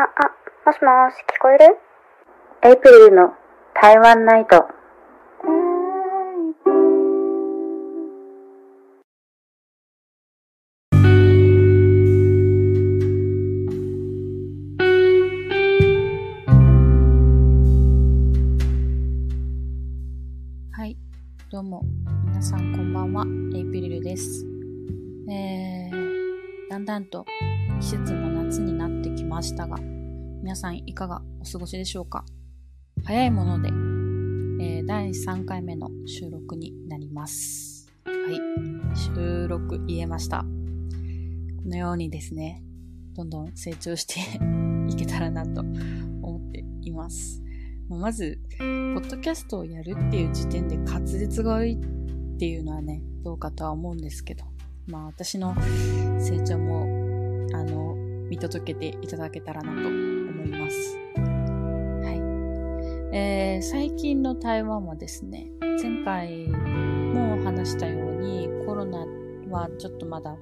あ、あ、もしもし、聞こえる？エイプリルの台湾ナイト。はい。どうも、皆さんこんばんは。エイプリルです。えー、だんだんと季節も夏になってきましたが、皆さんいかがお過ごしでしょうか？早いもので、えー第3回目の収録になります。はい。収録言えました。このようにですね、どんどん成長して いけたらなと思っています。まあまず、ポッドキャストをやるっていう時点で滑舌が悪いっていうのはね、どうかとは思うんですけど、まあ私の成長も、あの、見届けていただけたらなと思います。はい。えー、最近の台湾はですね、前回も話したようにコロナはちょっとまだ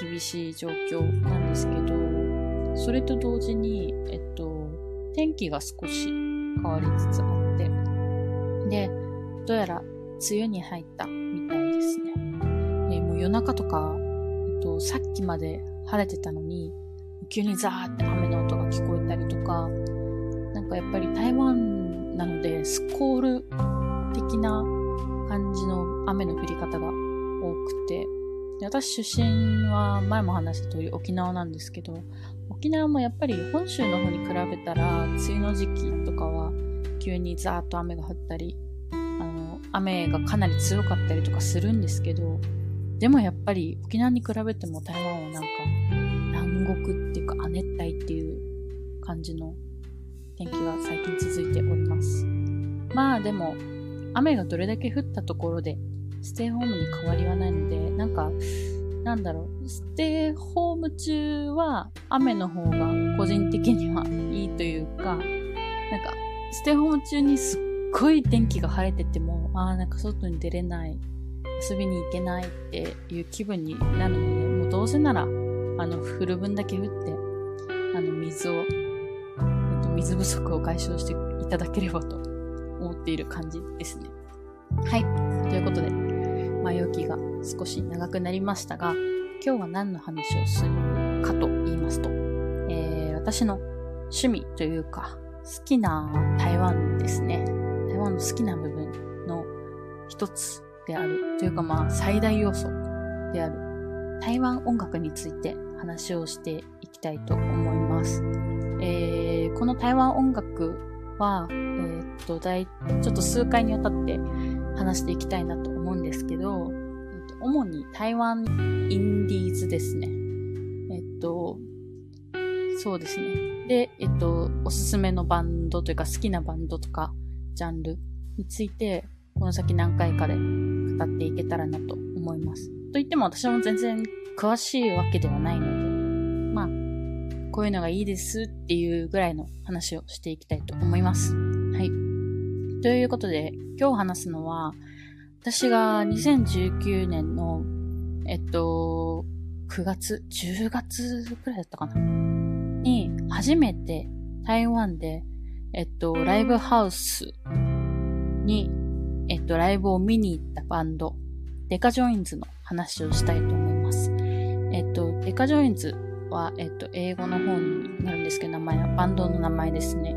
厳しい状況なんですけど、それと同時に、えっと、天気が少し変わりつつあって、で、どうやら梅雨に入ったみたいですね。えーもう夜中とか、えっと、さっきまで晴れてたのに、急にザーって雨の音が聞こえたりとか、なんかやっぱり台湾なので、スコール的な感じの雨の降り方が多くて、で私出身は前も話した通り沖縄なんですけど、沖縄もやっぱり本州の方に比べたら、梅雨の時期とかは急にザーッと雨が降ったり、あの、雨がかなり強かったりとかするんですけど、でもやっぱり沖縄に比べても台湾はなんか熱帯っていう感じの天気が最近続いております。まあでも雨がどれだけ降ったところでステイホームに変わりはないので、なんかなんだろう、ステイホーム中は雨の方が個人的にはいいというか、なんかステイホーム中にすっごい天気が晴れてても、ああ、なんか外に出れない、遊びに行けないっていう気分になるので、もうどうせなら、あの、降る分だけ降って、水を、えっと、水不足を解消していただければと思っている感じですね。はい。ということで、前置きが少し長くなりましたが、今日は何の話をするかと言いますと、えー、私の趣味というか、好きな台湾ですね。台湾の好きな部分の一つである、というかまあ最大要素である、台湾音楽について話をしていきたいと思います。えー、この台湾音楽は、えーっと、大、ちょっと数回にわたって話していきたいなと思うんですけど、主に台湾インディーズですね。えっと、そうですね。で、えっと、おすすめのバンドというか好きなバンドとかジャンルについて、この先何回かで語っていけたらなと思います。と言っても私も全然詳しいわけではないの、こういうのがいいですっていうぐらいの話をしていきたいと思います。はい。ということで、今日話すのは、私が2019年の、えっと、9月、10月くらいだったかな？に、初めて台湾で、えっと、ライブハウスに、えっと、ライブを見に行ったバンド、 deca joins の話をしたいと思います。えっと、 deca joins は、えっと、英語の方になるんですけど、名前は、バンドの名前ですね。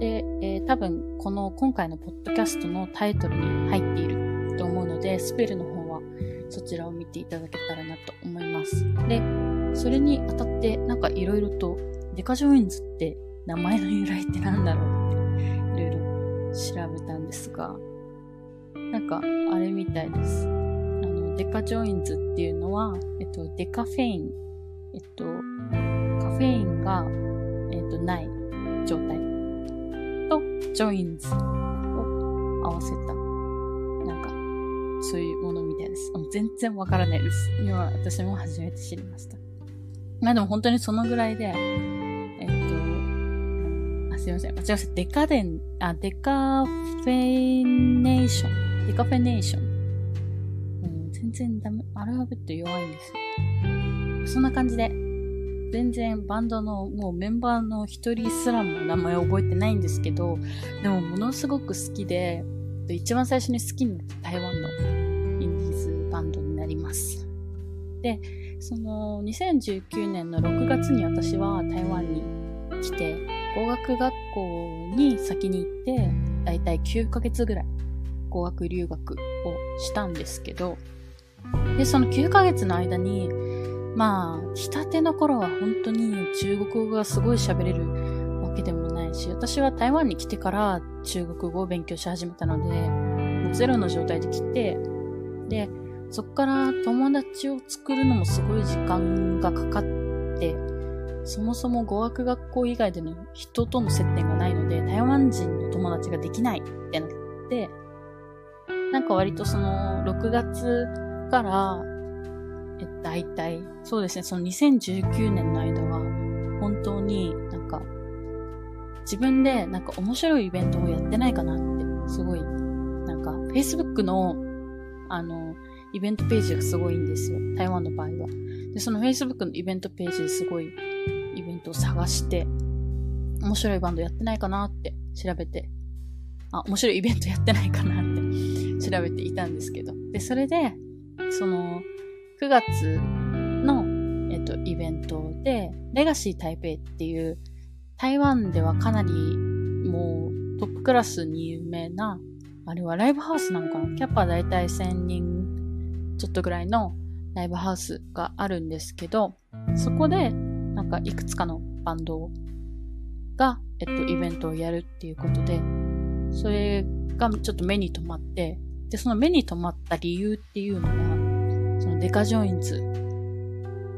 で、えー多分、この今回のポッドキャストのタイトルに入っていると思うので、スペルの方はそちらを見ていただけたらなと思います。で、それにあたって、なんかいろいろと、 deca joins って名前の由来ってなんだろうって、いろいろ調べたんですが、なんか、あれみたいです。あの、 deca joins っていうのは、えっと、 decaffeine、えっと、カフェインが、えっと、ない状態と、 joins を合わせた、なんか、そういうものみたいです。あの全然わからないです。今、私も初めて知りました。まあでも本当にそのぐらいで、えっと、あ、すいません。間違えました。デカデン、あ、デカフェネーション。デカフェネーション。うん、全然ダメ。アルファベット弱いんですよ。そんな感じで、全然バンドのもうメンバーの一人すらも名前覚えてないんですけど、でもものすごく好きで、一番最初に好きになった台湾のインディーズバンドになります。で、その2019年の6月に私は台湾に来て、語学学校に先に行って、だいたい9ヶ月ぐらい語学留学をしたんですけど、で、その9ヶ月の間に、まあ、来たての頃は本当に中国語がすごい喋れるわけでもないし、私は台湾に来てから中国語を勉強し始めたので、もうゼロの状態で来て、で、そっから友達を作るのもすごい時間がかかって、そもそも語学学校以外での人との接点がないので、台湾人の友達ができないってなって、なんか割とその6月から、え、大体、そうですね、その2019年の間は、本当になんか、自分でなんか面白いイベントをやってないかなって、すごい、なんか、Facebook の、あの、イベントページがすごいんですよ。台湾の場合は。で、その Facebook のイベントページですごいイベントを探して、面白いバンドやってないかなって調べて、あ、面白いイベントやってないかなって調べていたんですけど。で、それで、その、9月の、えっと、イベントで、レガシー台北っていう、台湾ではかなりもうトップクラスに有名な、あれはライブハウスなのかな？キャッパーだいたい1000人ちょっとぐらいのライブハウスがあるんですけど、そこで、なんかいくつかのバンドが、えっと、イベントをやるっていうことで、それがちょっと目に留まって、で、その目に留まった理由っていうのは、その deca joins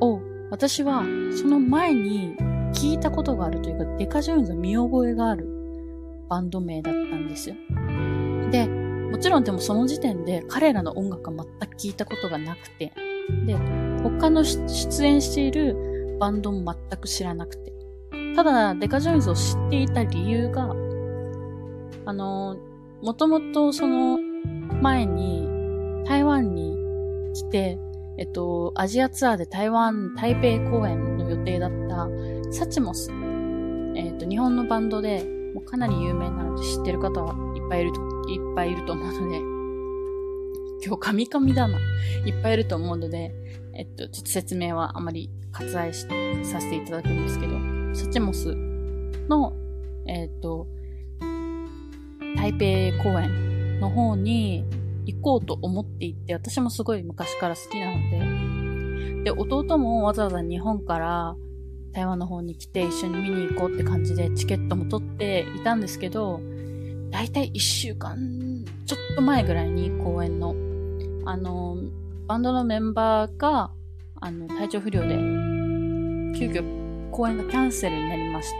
を、私はその前に聞いたことがあるというか、 deca joins の見覚えがあるバンド名だったんですよ。で、もちろんでもその時点で彼らの音楽は全く聞いたことがなくて、で、他の出演しているバンドも全く知らなくて、ただ、デカジョインズを知っていた理由が、あの、もともとその前に台湾に来て、えっと、アジアツアーで台湾、台北公演の予定だったサチモス。えっと、日本のバンドで、もうかなり有名なので知ってる方はいっぱいいると、いっぱいいると思うので、今日カミカミだな。いっぱいいると思うので、えっと、ちょっと説明はあまり割愛しさせていただくんですけど、サチモスの、えっと、台北公演の方に行こうと思っていて、私もすごい昔から好きなので、で、弟もわざわざ日本から台湾の方に来て一緒に見に行こうって感じでチケットも取っていたんですけど、だいたい一週間ちょっと前ぐらいに公演の、あの、バンドのメンバーが、あの、体調不良で、急遽公演がキャンセルになりまし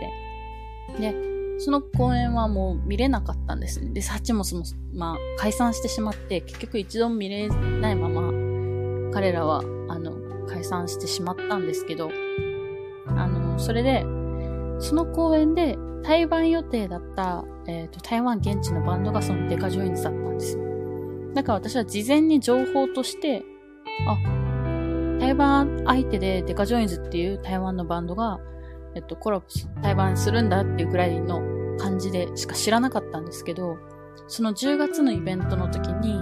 て、で、その公演はもう見れなかったんですね。で、サチモスも、まあ、解散してしまって、結局一度も見れないまま、彼らは、あの、解散してしまったんですけど、あの、それで、その公演で、台湾予定だった、えっ、ー、と、台湾現地のバンドがその deca joinsだったんですよ。だから私は事前に情報として、あ、台湾相手で deca joinsっていう台湾のバンドが、えっと、コラボ対バンするんだっていうぐらいの感じでしか知らなかったんですけど、その10月のイベントの時に、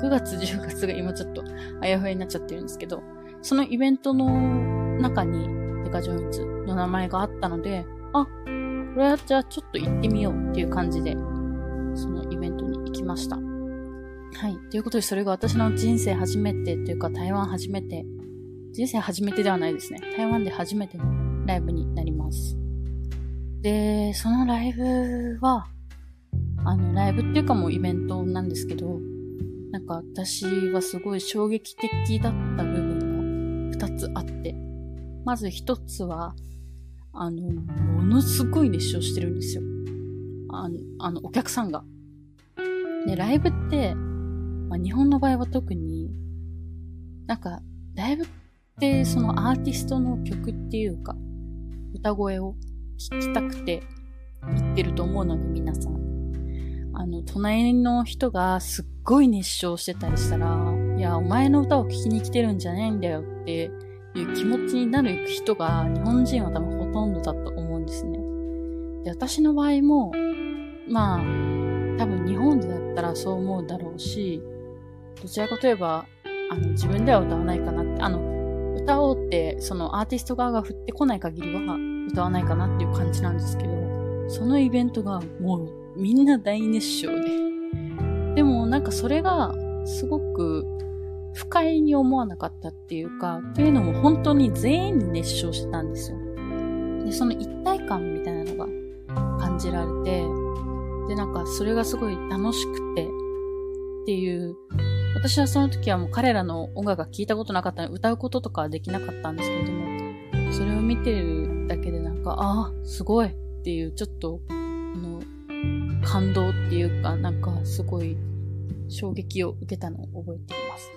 9月、10月が今ちょっとあやふやになっちゃってるんですけど、そのイベントの中にデカジョインズの名前があったので、あ、これはじゃあちょっと行ってみようっていう感じで、そのイベントに行きました。はい。ということで、それが私の人生初めてというか、台湾初めて、人生初めてではないですね。台湾で初めてのライブになります。で、そのライブは、あの、ライブっていうかもうイベントなんですけど、なんか私はすごい衝撃的だった部分が二つあって、まず一つは、あの、ものすごい熱唱してるんですよ。あの、あのお客さんが。で、ライブって、まあ、日本の場合は特に、なんか、ライブってそのアーティストの曲っていうか、歌声を聞きたくて言ってると思うので皆さん。あの、隣の人がすっごい熱唱してたりしたら、いや、お前の歌を聴きに来てるんじゃないんだよっていう気持ちになる人が日本人は多分ほとんどだと思うんですね。で、私の場合も、まあ、多分日本でだったらそう思うだろうし、どちらかといえば、あの、自分では歌わないかな、歌おうって、そのアーティスト側が振ってこない限りは歌わないかなっていう感じなんですけど、そのイベントがもうみんな大熱唱で。でもなんかそれがすごく不快に思わなかったっていうか、というのも本当に全員に熱唱してたんですよ。で、その一体感みたいなのが感じられて、で、なんかそれがすごい楽しくてっていう、私はその時はもう彼らの音楽が聴いたことなかったので歌うこととかはできなかったんですけれども、それを見てるだけでなんか、ああ、すごいっていう、ちょっと、あの、感動っていうか、なんかすごい衝撃を受けたのを覚えています。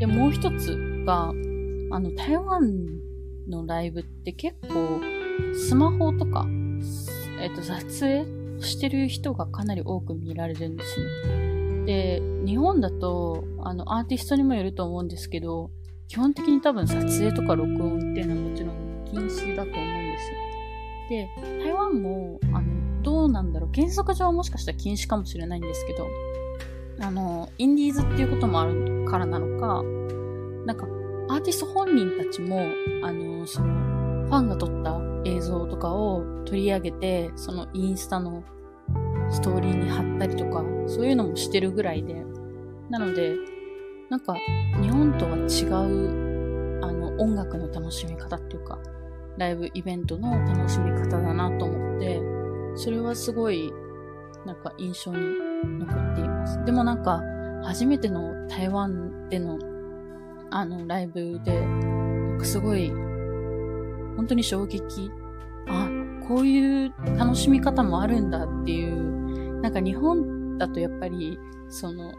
で、もう一つが、あの、台湾のライブって結構、スマホとか、えっと、撮影してる人がかなり多く見られるんですね。で、日本だと、あの、アーティストにもよると思うんですけど、基本的に多分撮影とか録音っていうのはもちろん禁止だと思うんですよ。で、台湾も、あの、どうなんだろう、原則上はもしかしたら禁止かもしれないんですけど、あの、インディーズっていうこともあるからなのか、なんか、アーティスト本人たちも、あの、その、ファンが撮った映像とかを取り上げて、そのインスタのストーリーに貼ったりとか、そういうのもしてるぐらいで、なので、なんか、日本とは違う、あの、音楽の楽しみ方っていうか、ライブイベントの楽しみ方だなと思って、それはすごい、なんか印象に残っています。でもなんか、初めての台湾での、あの、ライブで、なんかすごい、本当に衝撃。あ、こういう楽しみ方もあるんだっていう、なんか日本だとやっぱり、その、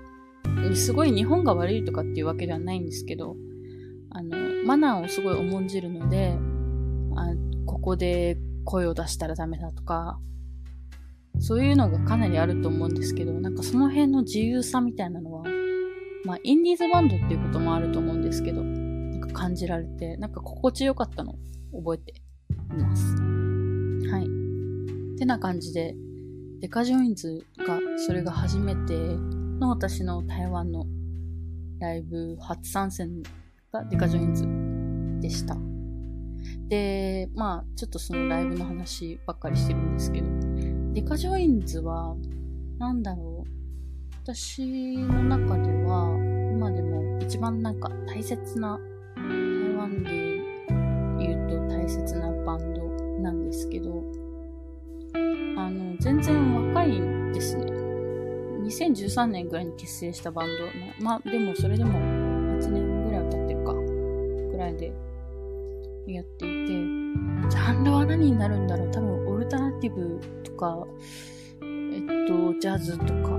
すごい日本が悪いとかっていうわけではないんですけど、あの、マナーをすごい重んじるので、あここで声を出したらダメだとか、そういうのがかなりあると思うんですけど、なんかその辺の自由さみたいなのは、まあ、インディーズバンドっていうこともあると思うんですけど、なんか感じられて、なんか心地よかったの覚えています。はい。ってな感じで、 deca joinsが、それが初めての私の台湾のライブ初参戦が deca joinsでした。で、まあ、ちょっとそのライブの話ばっかりしてるんですけど、 deca joinsは、なんだろう？私の中では、今でも一番なんか大切な、台湾で言うと大切なバンドなんですけど、あの、全然若いんですね。2013年ぐらいに結成したバンド。まあ、でもそれでも8年ぐらい経ってるか。ぐらいでやっていて、ジャンルは何になるんだろう？多分オルタナティブとか、えっと、ジャズとか、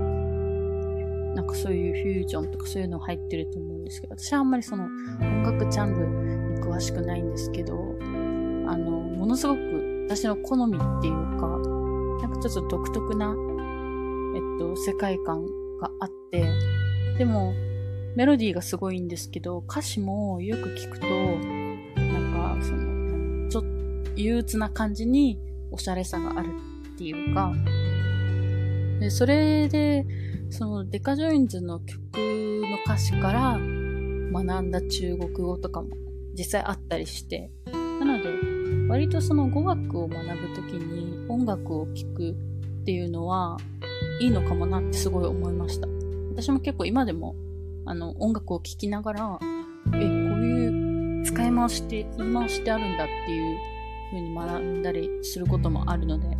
なんかそういうフュージョンとかそういうの入ってると思うんですけど、私はあんまりその音楽ジャンルに詳しくないんですけど、あの、ものすごく私の好みっていうか、なんかちょっと独特な、えっと、世界観があって、でも、メロディーがすごいんですけど、歌詞もよく聞くと、なんかその、ちょっと憂鬱な感じにおしゃれさがあるっていうか、で、それで、そのデカジョインズの曲の歌詞から学んだ中国語とかも実際あったりして、なので、割とその語学を学ぶときに音楽を聴くっていうのはいいのかもなってすごい思いました。私も結構今でもあの音楽を聴きながら、え、こういう使い回して、言い回してあるんだっていう風に学んだりすることもあるので、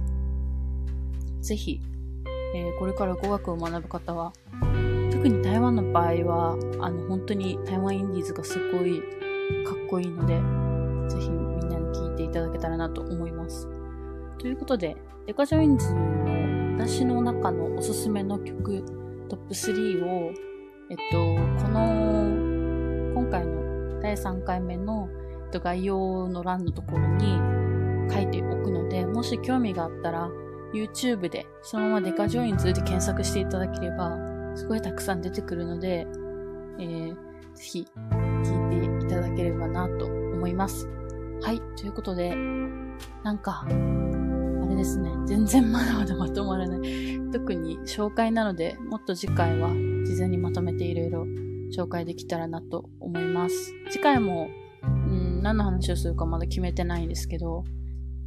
ぜひ、えー、これから語学を学ぶ方は、特に台湾の場合は、あの、本当に台湾インディーズがすごいかっこいいので、ぜひみんなに聴いていただけたらなと思います。ということで、デカジョインズの私の中のおすすめの曲トップ3を、えっと、この、今回の第3回目のえっと概要の欄のところに書いておくので、もし興味があったら YouTube でそのままデカジョインズで検索していただければ、すごいたくさん出てくるので、えー、ぜひ聞いていただければなと思います。はい。ということで、なんか、ですね。全然まだまだまとまらない。特に紹介なので、もっと次回は事前にまとめていろいろ紹介できたらなと思います。次回も、うん、何の話をするかまだ決めてないんですけど、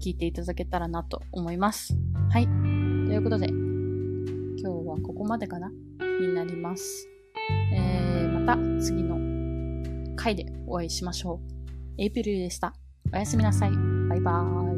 聞いていただけたらなと思います。はい。ということで、今日はここまでかな？になります。えー、また次の回でお会いしましょう。エイプリルでした。おやすみなさい。バイバーイ。